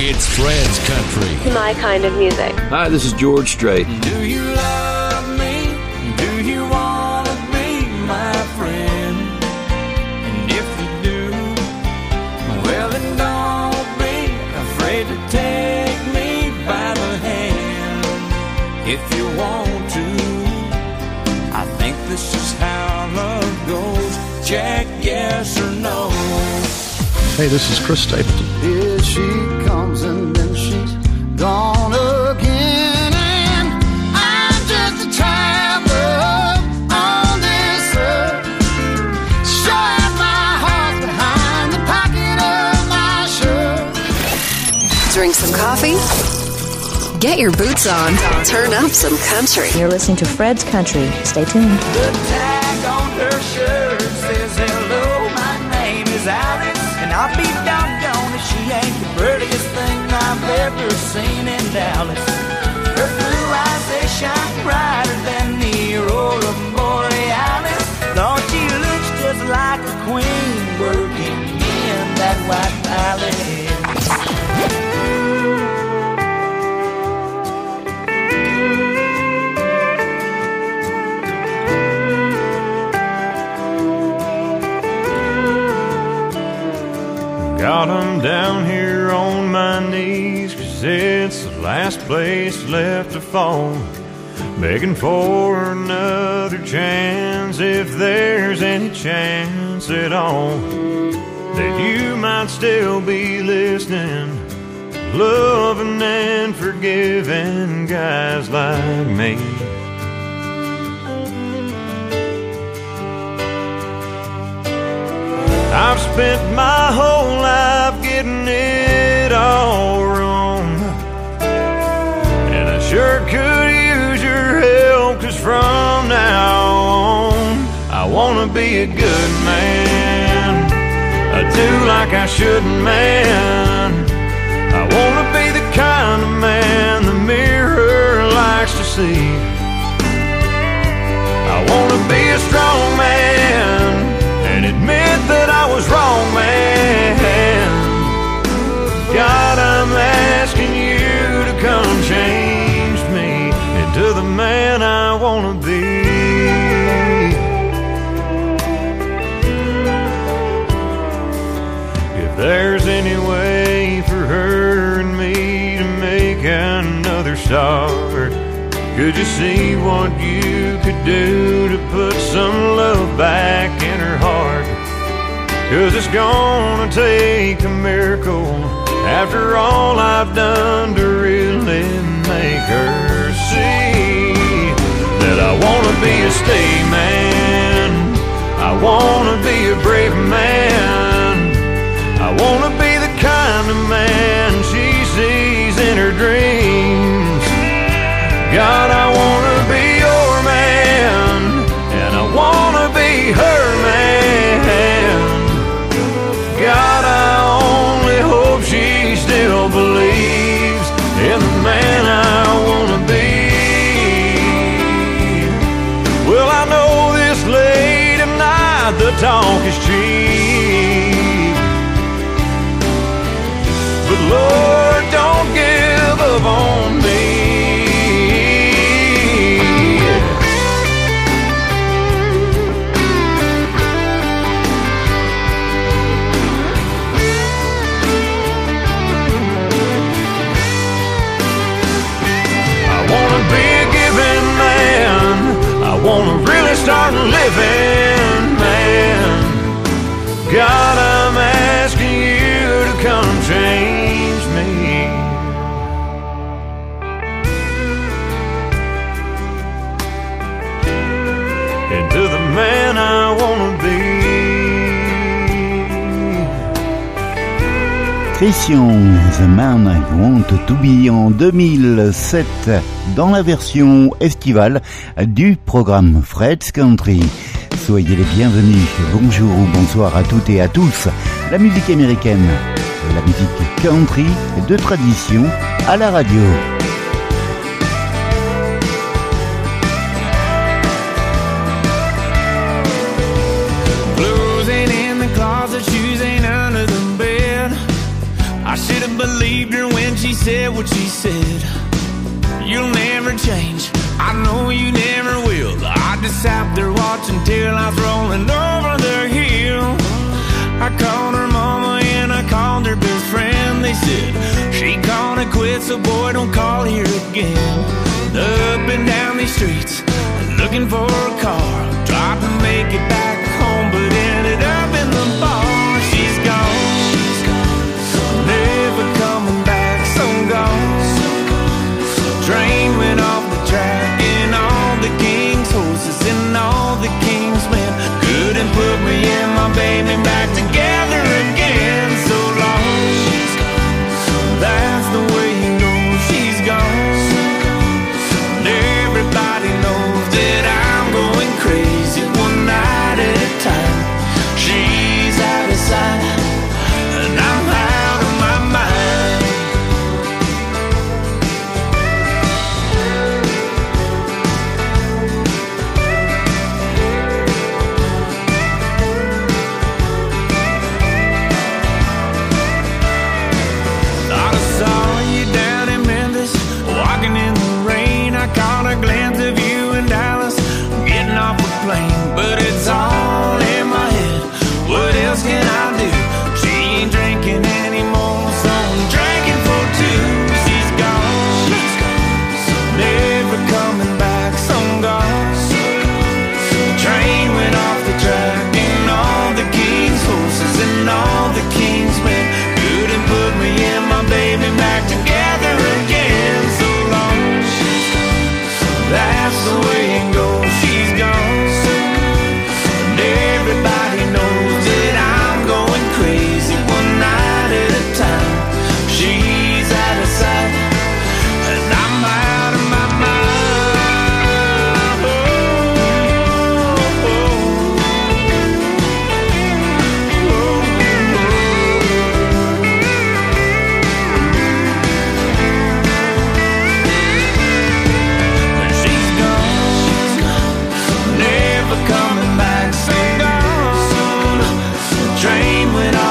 It's Fred's Country. My kind of music. Hi, this is George Strait. Do you love me? Do you want to be my friend? And if you do, well then don't be afraid to take me by the hand. If you want to, I think this is how love goes. Check yes or no. Hey, this is Chris Stapleton. Here she comes and then she's gone again. And I'm just a traveler on this earth. Sure my heart behind the pocket of my shirt. Drink some coffee. Get your boots on. Turn up some country. You're listening to Fred's Country. Stay tuned. Ever seen in Dallas. Her blue eyes, they shine brighter than the aurora borealis. Thought she looks just like a queen working in that white palace. Got 'em down last place left to fall. Begging for another chance, if there's any chance at all, that you might still be listening, loving and forgiving guys like me. I've spent my whole life getting it be a good man. I do like I shouldn't, man. I wanna be the kind of man the mirror likes to see. I wanna be a strong man could you see what you could do to put some love back in her heart? Cause it's gonna take a miracle after all I've done to really make her see that I wanna be a stay man. I wanna be a brave man. I wanna The Man I Want to Be en 2007 dans la version estivale du programme Fred's Country. Soyez les bienvenus. Bonjour ou bonsoir à toutes et à tous. La musique américaine, la musique country de tradition à la radio. said what she said. You'll never change. I know you never will. I just sat there watching till I was rolling over the hill. I called her mama and I called her best friend. They said she gonna quit, so boy don't call here again. Up and down these streets, looking for a car, tried to make it back home, but ended up in the bar. rain when I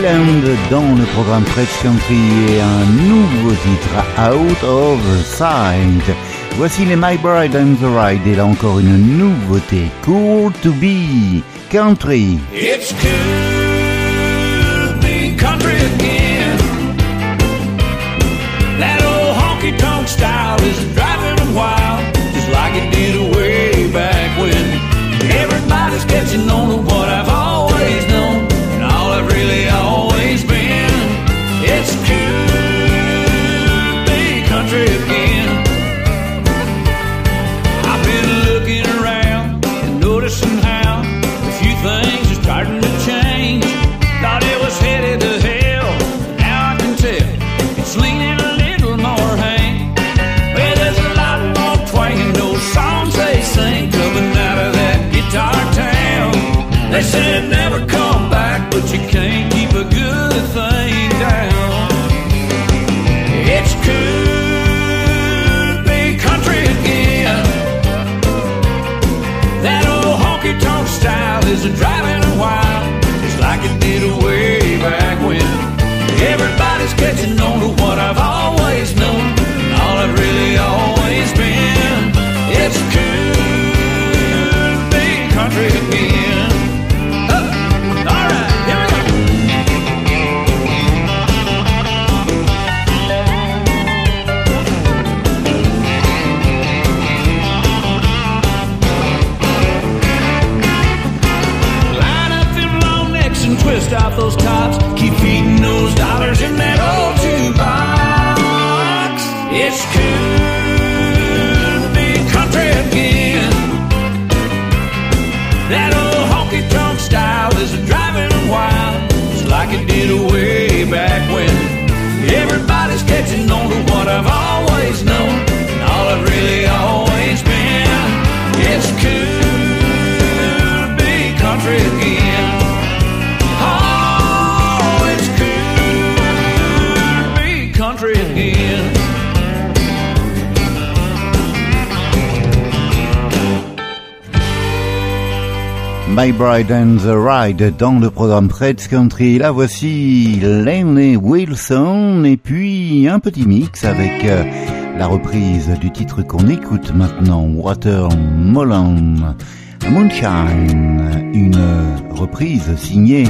Cleveland dans le programme Fresh Country et un nouveau titre Out of Sight. Voici les My Bride and the Ride et là encore une nouveauté Cool to be country. It's cool to be country again. That old honky tonk style is driving wild just like it did A Bride and the Ride dans le programme Fred's Country. Là voici Lenny Wilson et puis un petit mix avec euh, la reprise du titre qu'on écoute maintenant, Watermelon Moonshine, une reprise signée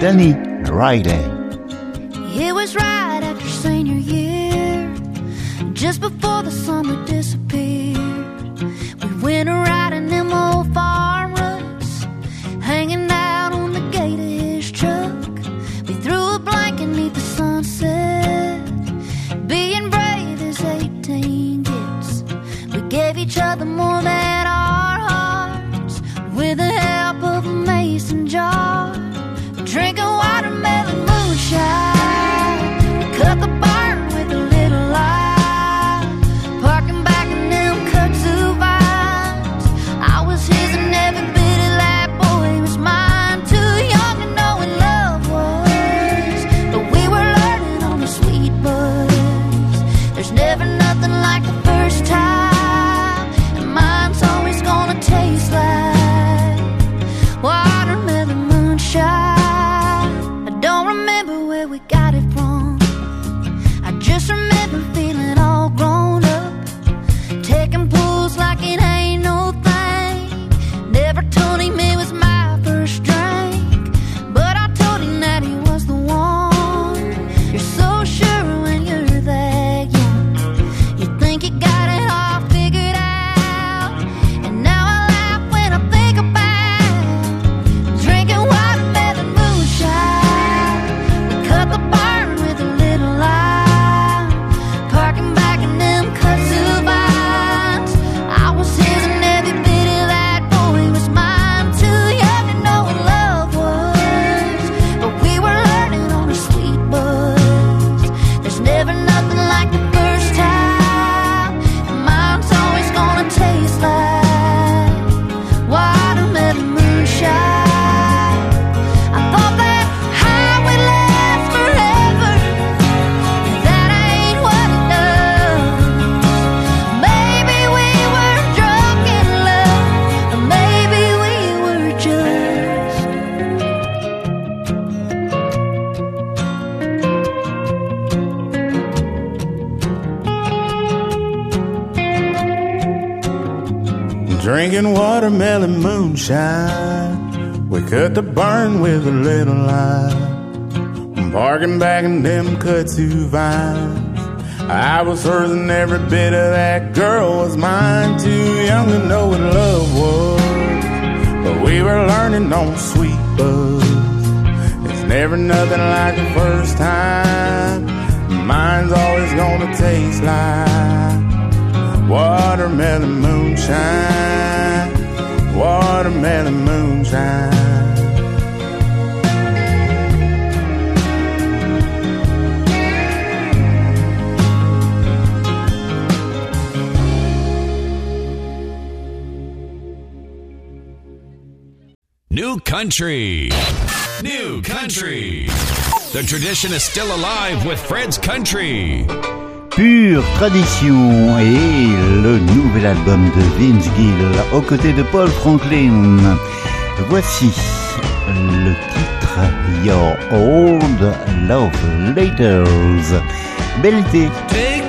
Danny Riley. It was right after senior year, just before the summer disappeared. We went around the moment. sunshine. We cut the burn with a little line. Bargain bagging them kudzu vines. I was hers and every bit of that girl was mine. Too young to know what love was. But we were learning on sweet buzz. It's never nothing like the first time. Mine's always gonna taste like watermelon moonshine watermelon moonshine. New Country. New Country. The tradition is still alive with Fred's Country. Pure Tradition et le nouvel album de Vince Gill aux côtés de Paul Franklin. Voici le titre Your Old Love Letters. Belle été.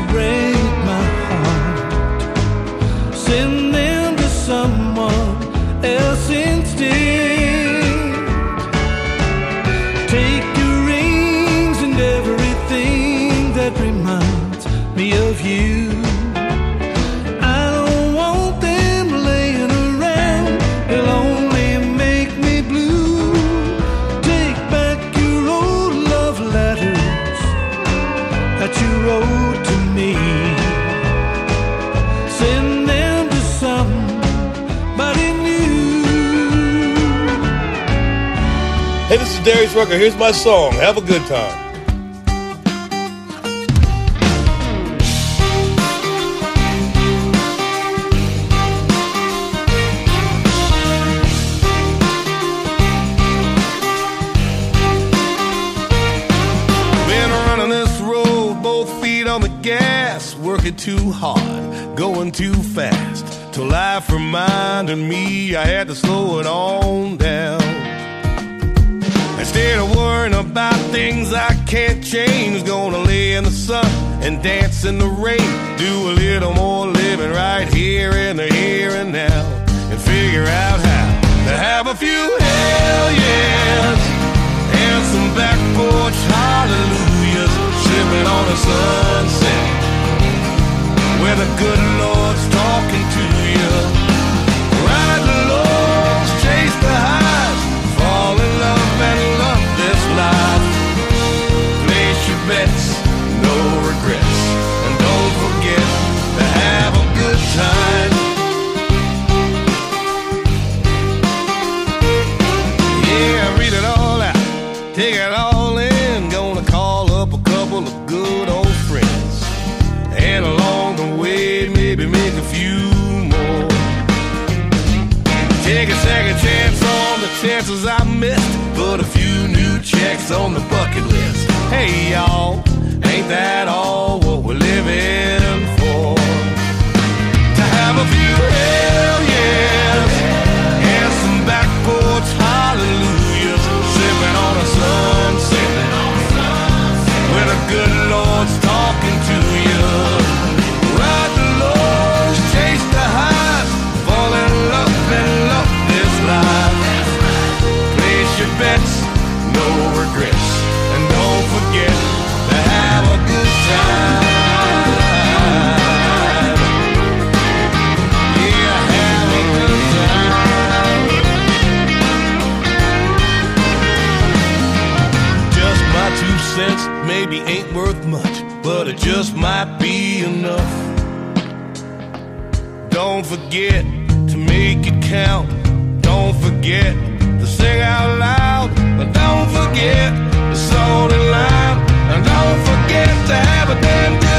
To break my heart. Send Darius Rucker. Here's my song. Have a good time. Been running this road, both feet on the gas, working too hard, going too fast. Till life reminded me I had to slow it on down. Instead of worrying about things I can't change, gonna lay in the sun and dance in the rain. Do a little more living right here in the here and now, and figure out how to have a few hell yes and some back porch hallelujahs, sipping on a sunset. Where the good Lord's talking bets, no regrets, and don't forget to have a good time. Yeah, read it all out, take it all in. Gonna call up a couple of good old friends, and along the way, maybe make a few more. Take a second chance on the chances I missed. Put a few new checks on the bucket list. Hey y'all, just might be enough. Don't forget to make it count. Don't forget to sing out loud. But don't forget the salt and lime. And don't forget to have a damn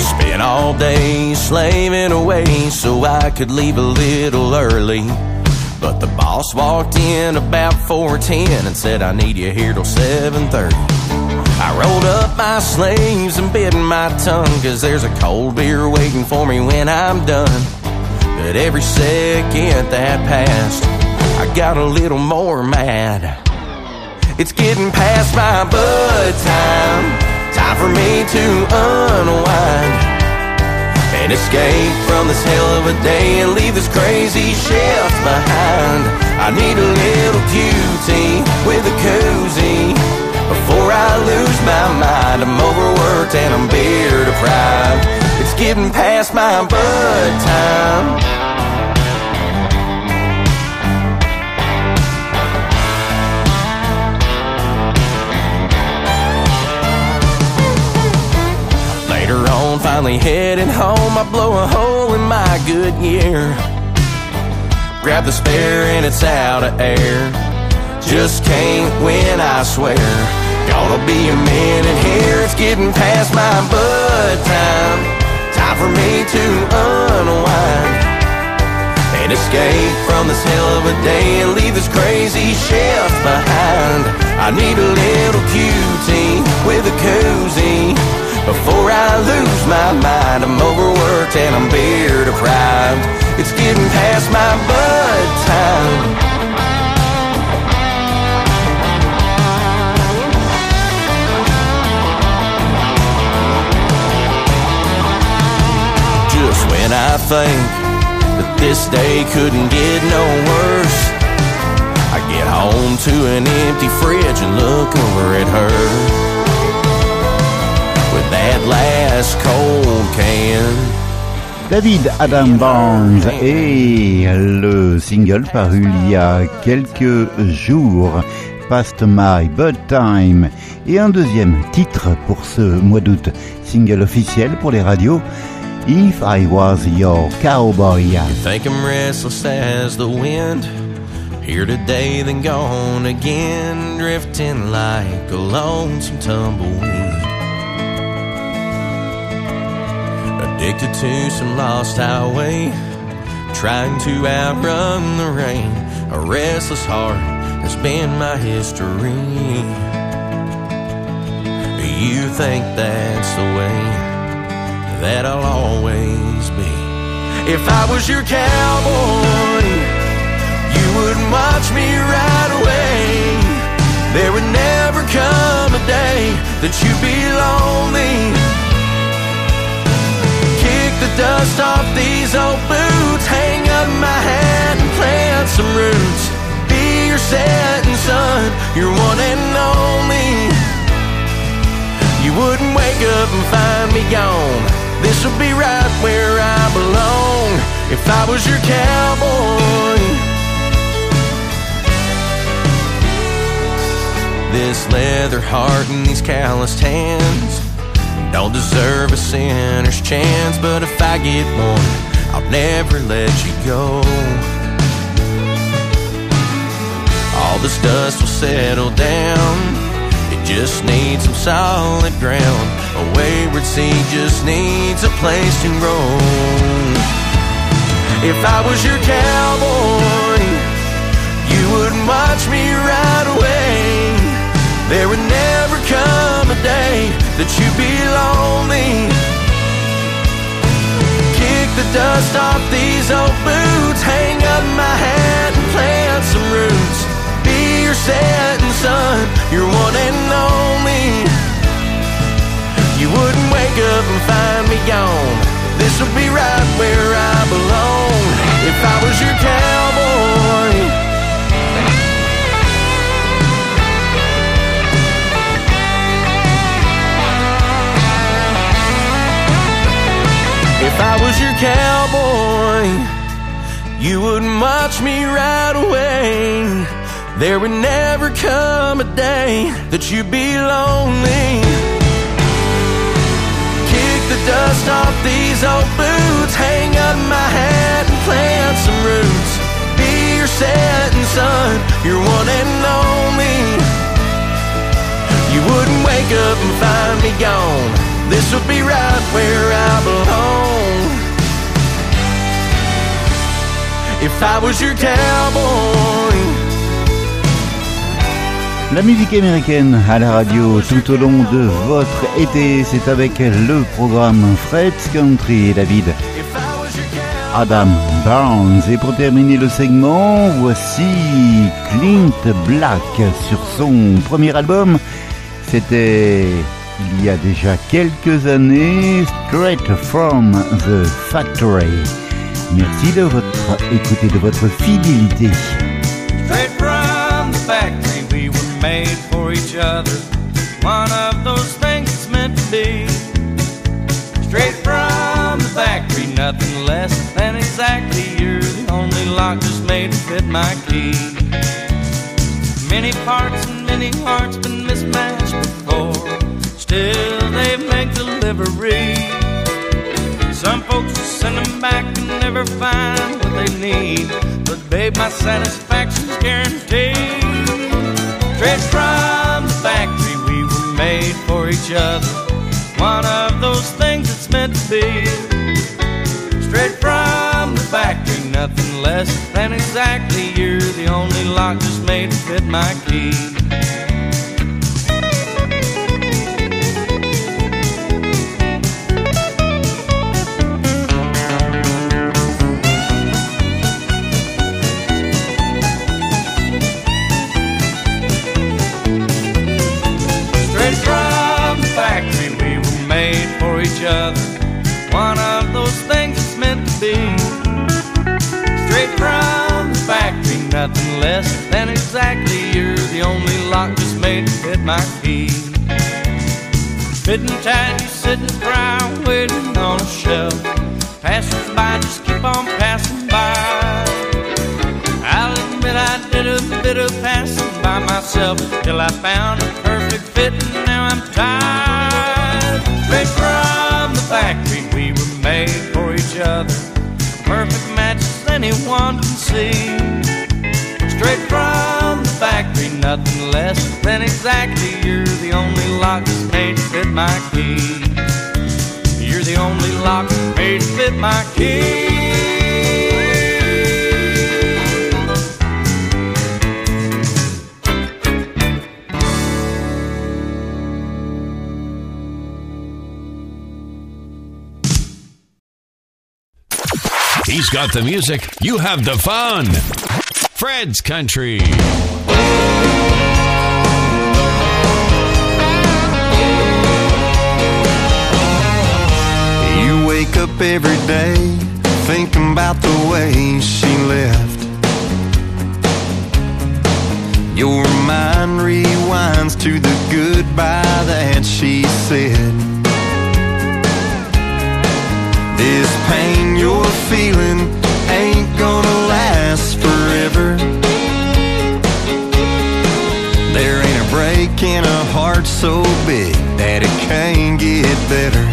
Spent all day slaving away so I could leave a little early. But the boss walked in about 410 and said, I need you here till 730. I rolled up my sleeves and bit my tongue, cause there's a cold beer waiting for me when I'm done. But every second that passed, I got a little more mad. It's getting past my bud time. Time for me to unwind and escape from this hell of a day and leave this crazy shift behind. I need a little cutie with a koozie before I lose my mind. I'm overworked and I'm beer deprived. It's getting past my bud time. Later on, finally heading home, I blow a hole in my Goodyear. Grab the spare and it's out of air. Just can't win, I swear. Gonna be a minute here, it's getting past my bud time. Time for me to unwind and escape from this hell of a day and leave this crazy shift behind. I need a little cutie with a koozie before I lose my mind. I'm overworked and I'm beer deprived. It's getting past my bud time. When I think that this day couldn't get no worse. I get home to an empty fridge and look over at her with that last cold can. David Adam Barnes et le single paru il y a quelques jours, Past My Bud Time, et un deuxième titre pour ce mois d'août, single officiel pour les radios, If I Was Your Cowboy. You Think I'm restless as the wind. Here today, then gone again, drifting like a lonesome tumbleweed. Addicted to some lost highway, trying to outrun the rain. A restless heart has been my history. You think that's the way that I'll always be. If I was your cowboy, you would watch me right away. There would never come a day that you'd be lonely. Kick the dust off these old boots, hang up my hat and plant some roots. Be your setting sun, your one and only. You wouldn't wake up and find me gone. This would be right where I belong if I was your cowboy. This leather heart and these calloused hands don't deserve a sinner's chance, but if I get one, I'll never let you go. All this dust will settle down. It just needs some solid ground. A wayward seed just needs a place to grow. If I was your cowboy, you would watch me right away. There would never come a day that you'd be lonely. Kick the dust off these old boots, hang up my hat and plant some roots. Be your setting sun, your one and only. You wouldn't wake up and find me gone. This would be right where I belong if I was your cowboy. If I was your cowboy, you wouldn't watch me right away. There would never come a day that you'd be lonely. Dust off these old boots, hang up my hat and plant some roots. Be your setting sun, your one and only. You wouldn't wake up and find me gone. This would be right where I belong. If I was your cowboy. La musique américaine à la radio tout au long de votre été, c'est avec le programme Fred's Country, cowboy. Adam Barnes. Et pour terminer le segment, voici Clint Black sur son premier album. C'était il y a déjà quelques années, Straight from the Factory. Merci de votre écoute et de votre fidélité. Other. One of those things it's meant to be. Straight from the factory, nothing less than exactly. You're the only lock just made to fit my key. Many parts and many hearts been mismatched before. Still, they make delivery. Some folks will send them back and never find what they need. But babe, my satisfaction's guaranteed. Straight from factory, we were made for each other. One of those things it's meant to be. Straight from the factory, nothing less than exactly. You're the only lock just made to fit my key. Nothing less than exactly. You're the only lock just made to fit my key. Fitting tight, you sit and fry, waiting on a shelf. Passers by, just keep on passing by. I'll admit I did a bit of passing by myself till I found a perfect fit, and now I'm tired. Straight from the factory, we were made for each other. Perfect match as anyone can see. Nothing less than exactly. You're the only lock that's made to fit my key. You're the only lock that's made to fit my key. He's got the music, you have the fun. Fred's Country. You wake up every day thinking about the way she left. Your mind rewinds to the goodbye that she said. This pain you're feeling ain't gonna last forever. Ain't a heart so big that it can't get better.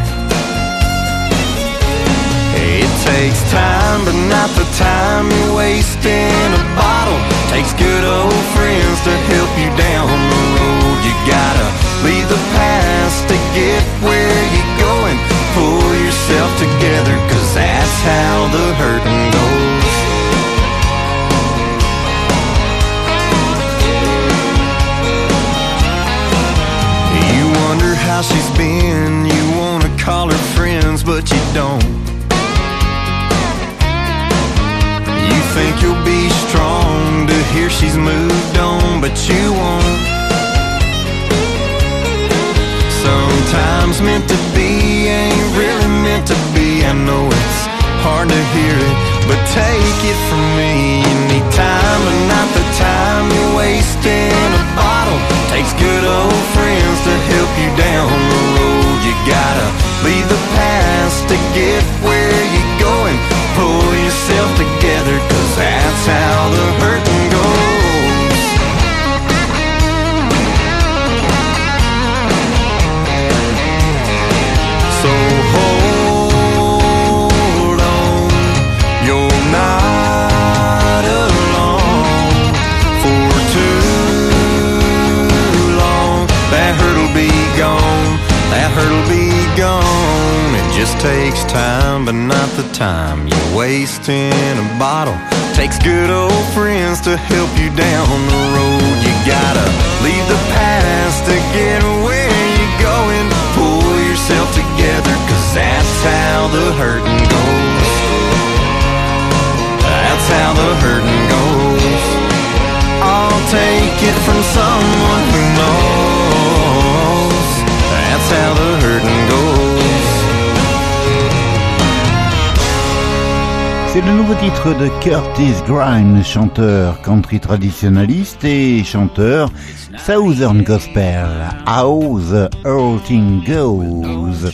It takes time, but not the time you waste in a bottle. Takes good old friends to help you down the road. You gotta leave le nouveau titre de Curtis Grimes, chanteur country traditionnaliste et chanteur Southern Gospel. How the Whole Thing Goes.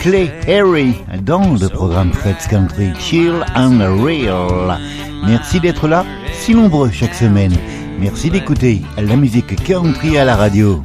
Clay Harry dans le programme Fred's Country Chill and Real. Merci d'être là, si nombreux chaque semaine. Merci d'écouter la musique country à la radio.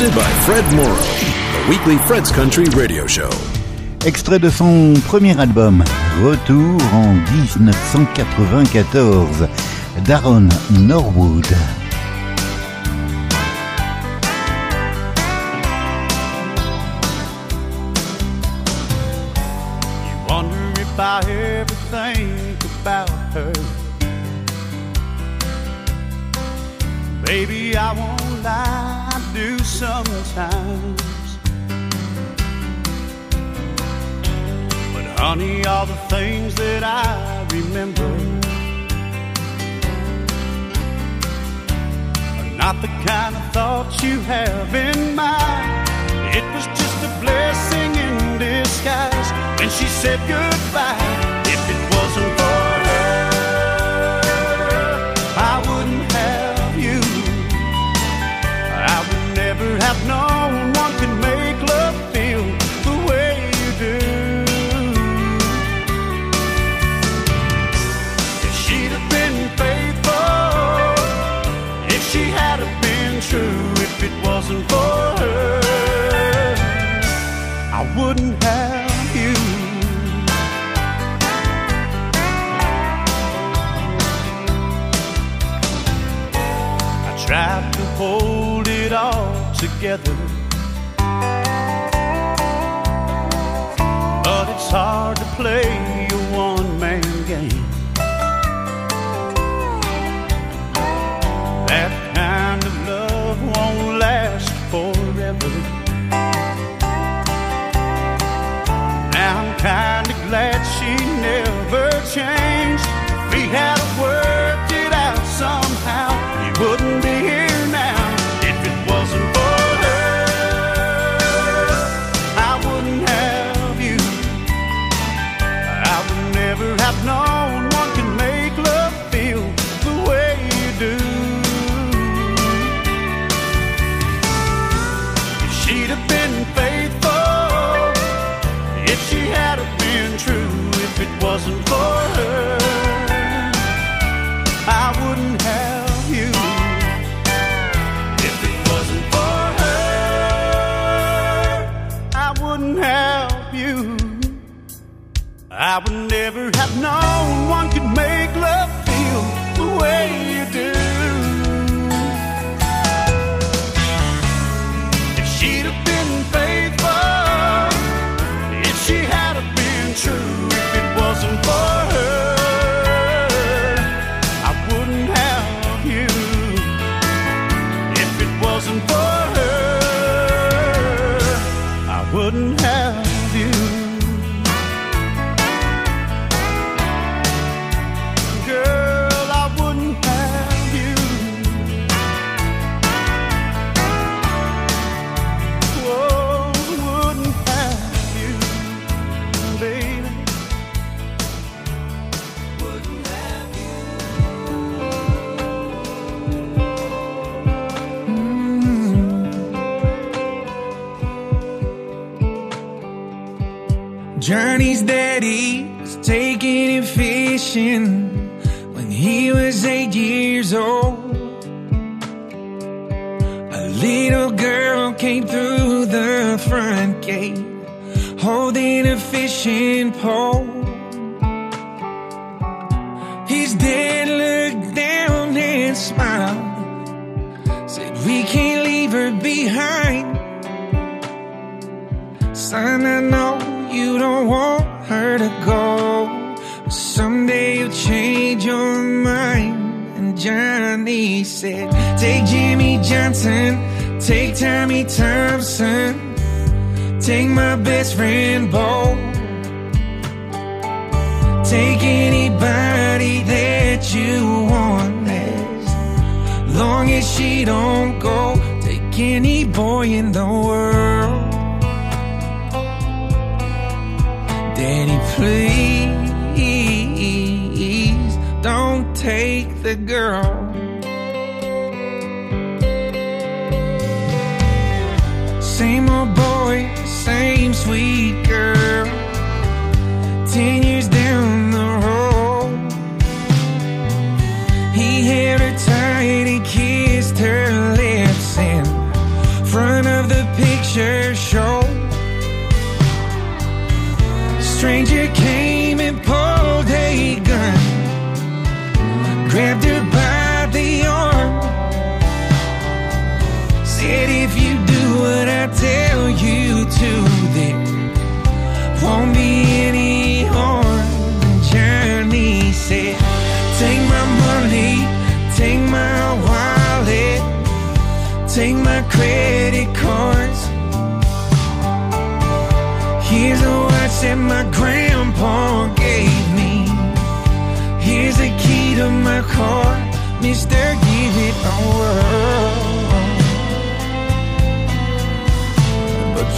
Hosted by Fred Morrow, the weekly Fred's Country radio show. Extrait de son premier album, Retour en 1994, Daron Norwood. Wonder if I ever think about her. Baby, I won't lie, sometimes. But honey, all the things that I remember are not the kind of thoughts you have in mind. It was just a blessing in disguise when she said goodbye. Tried to hold it all together. But it's hard to play a one man game. That kind of love won't last forever. Now I'm kinda never have known Johnny's daddy was taking him fishing when he was eight years old. A little girl came through the front gate holding a fishing pole. Said, Take Jimmy Johnson, take Tommy Thompson, take my best friend Bo. Take anybody that you want as long as she don't go. Take any boy in the world. Daddy, please don't take the girl. To, won't be any harm. Johnny said, Take my money, take my wallet, take my credit cards. Here's watch that my grandpa gave me. Here's key to my car, Mister. Give it a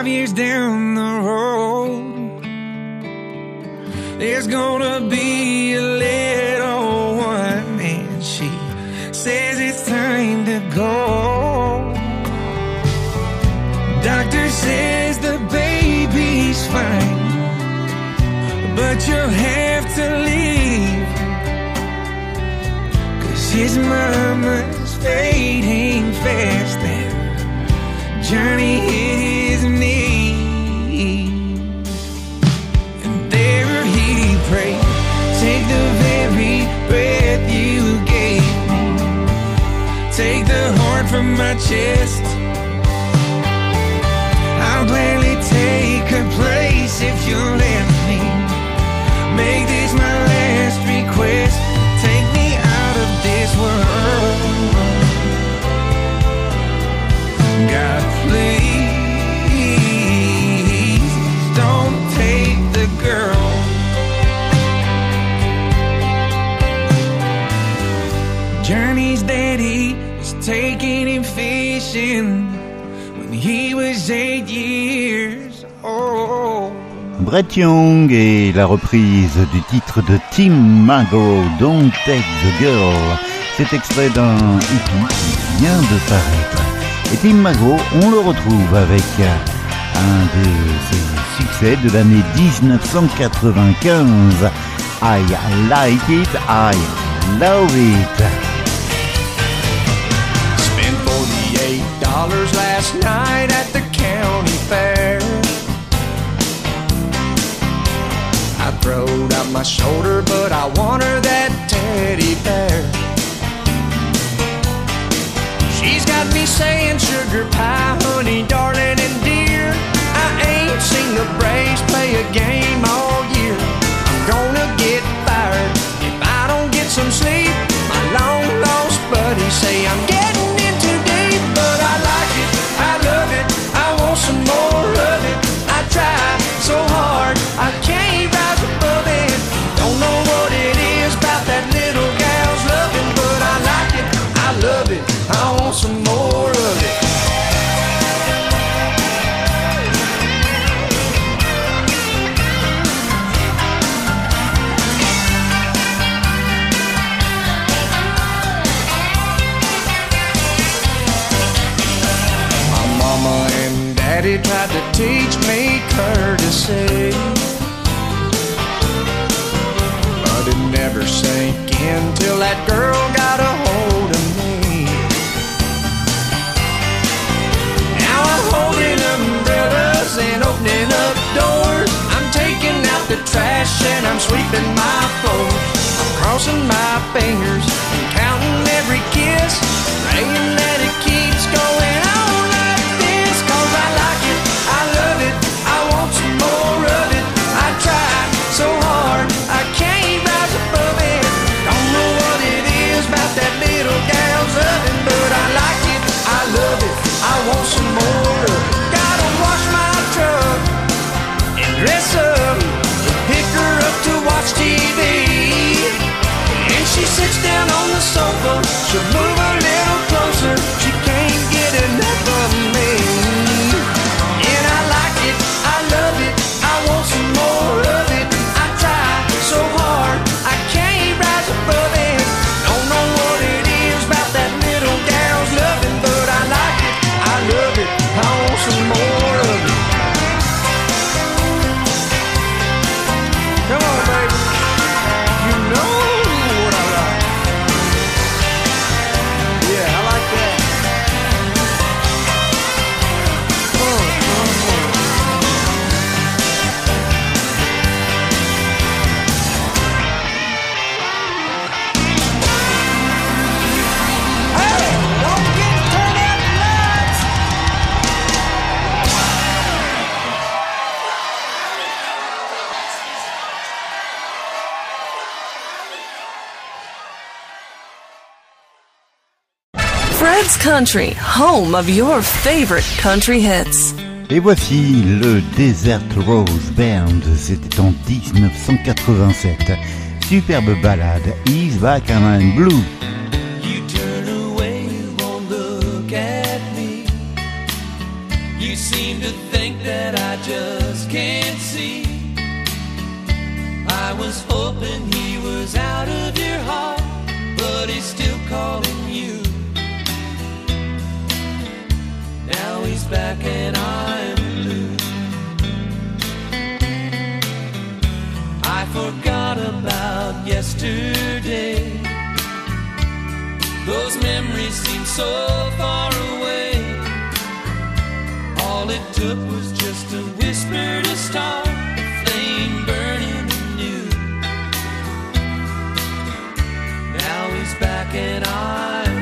Five years down the road, there's gonna be a little one, and she says it's time to go. Doctor says the baby's fine, but you'll have to leave. Cause his mama's fading fast and Johnny my. Young et la reprise du titre de Tim Mago, Don't Take the Girl. C'est extrait d'un hippie qui vient de paraître. Et Tim Mago, on le retrouve avec un de ses succès de l'année 1995. I like it, I love it. Spent $48 last night at the county fair. My shoulder, but I want her that teddy bear. She's got me saying sugar pie, honey, darling, and dear. I ain't seen the Braves play a game all year. I'm gonna get fired if I don't get some sleep. My long lost buddies say I'm to teach me courtesy. But it never sank in till that girl got a hold of me. Now I'm holding umbrellas and opening up doors. I'm taking out the trash and I'm sweeping my floors. I'm crossing my fingers and counting every kiss, praying Fred's Country, home of your favorite country hits. Et voici le Desert Rose Band, c'était en 1987. Superbe ballade, He's Back and I'm Blue. You turn away, you won't look at me. You seem to think that I just can't see. I was hoping he was out of your heart, but he's still calling you. Now he's back and I'm blue. I forgot about yesterday. Those memories seem so far away. All it took was just a whisper to start a flame burning anew. Now he's back and I'm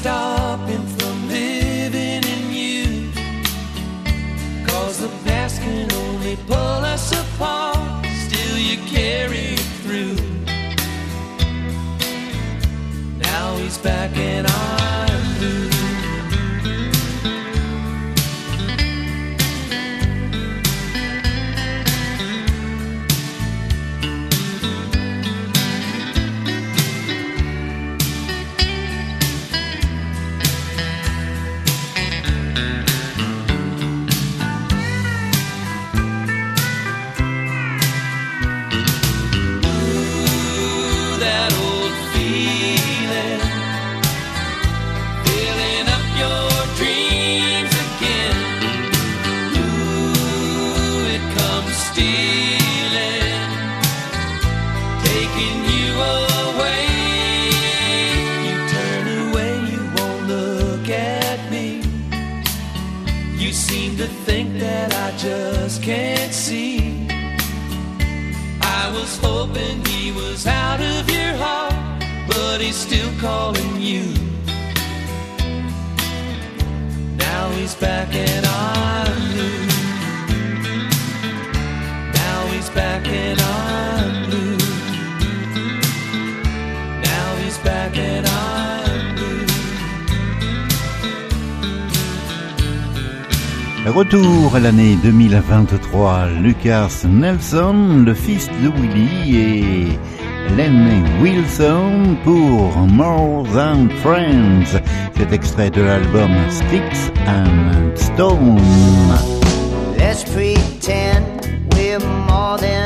stop him from living in you. Cause the past can only pull us apart. Still, you carry it through. Now he's back and pour l'année 2023, Lucas Nelson, le fils de Willy, et Len Wilson pour More Than Friends. Cet extrait de l'album Sticks and Stones. Let's we're more than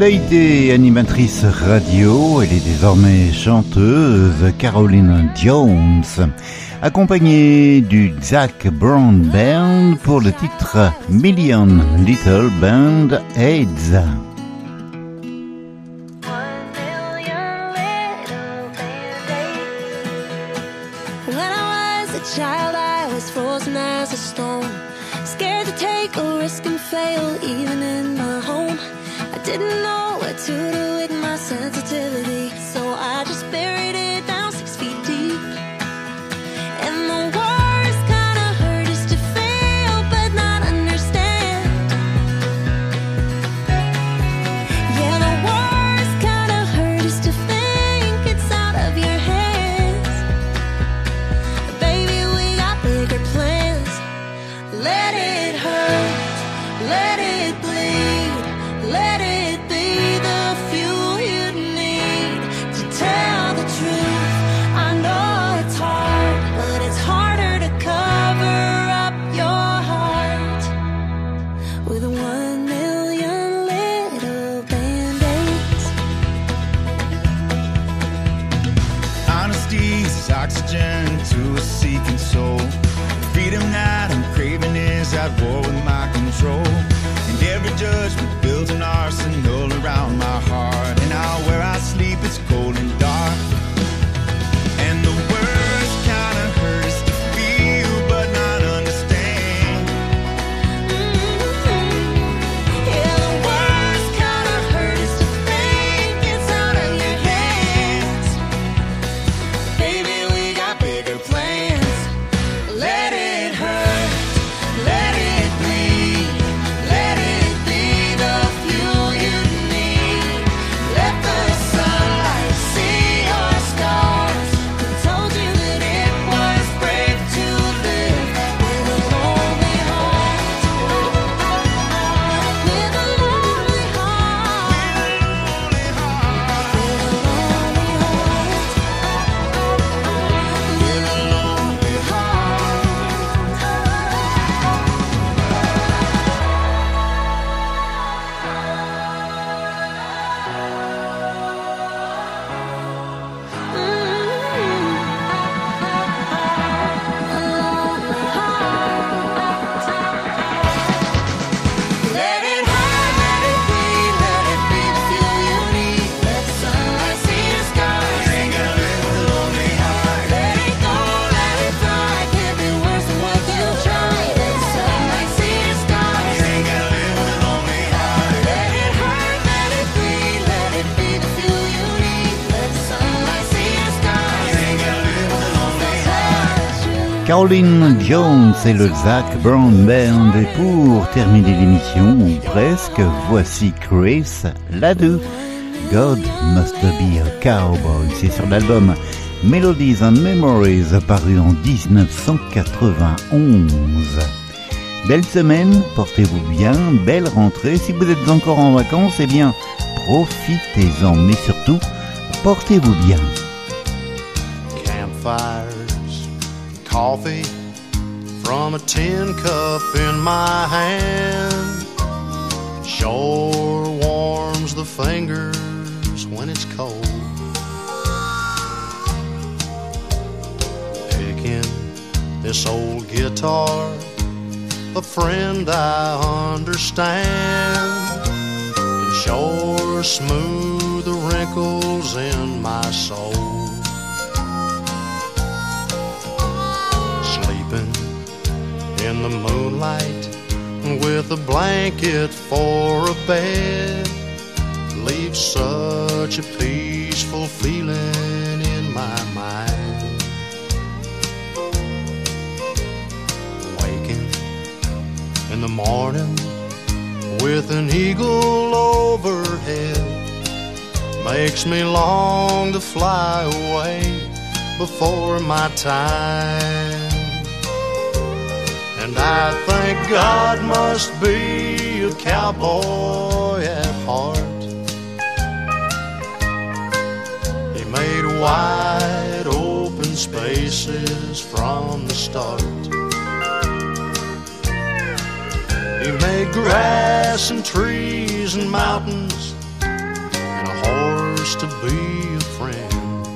Elle a été animatrice radio, elle est désormais chanteuse Caroline Jones, accompagnée du Zach Brown Band pour le titre Million Little Band AIDS. oxygen to a seeking soul. Freedom that I'm craving is at war Caroline Jones et le Zach Brown Band. Et pour terminer l'émission, ou presque, voici Chris Ladu. God Must Be a Cowboy. C'est sur l'album Melodies and Memories, paru en 1991. Belle semaine, portez-vous bien, belle rentrée. Si vous êtes encore en vacances, eh bien, profitez-en, mais surtout, portez-vous bien. Coffee from a tin cup in my hand. Sure warms the fingers when it's cold. Picking this old guitar, a friend I understand, and sure smooth the wrinkles in my soul. In the moonlight with a blanket for a bed leaves such a peaceful feeling in my mind. Waking in the morning with an eagle overhead makes me long to fly away before my time. I think God must be a cowboy at heart. He made wide open spaces from the start. He made grass and trees and mountains and a horse to be a friend.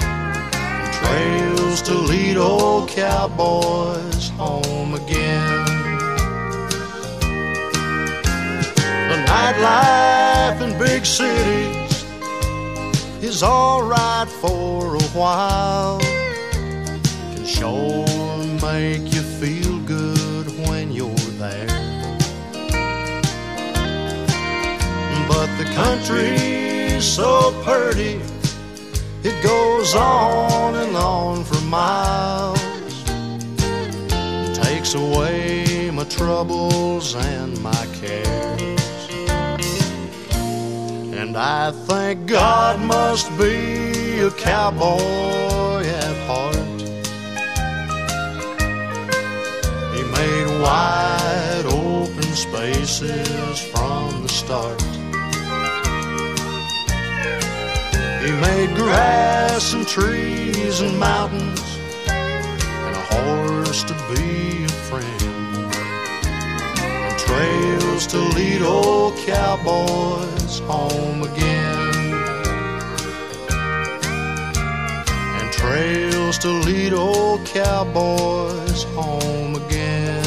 And trails to lead oh, old cowboys home again. The nightlife in big cities is alright for a while. Can sure make you feel good when you're there. But the country's so pretty, it goes on and on for miles. Away my troubles and my cares. And I think God must be a cowboy at heart. He made wide open spaces from the start. He made grass and trees and mountains and a horse to be friend and trails to lead old cowboys home again and trails to lead old cowboys home again.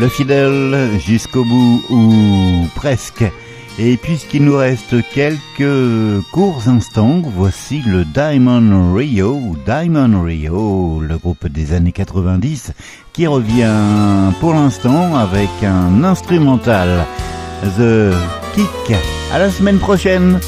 Le fidèle jusqu'au bout ou presque. Et puisqu'il nous reste quelques courts instants, voici le Diamond Rio, Diamond Rio, le groupe des années 90, qui revient pour l'instant avec un instrumental, The Kick. À la semaine prochaine!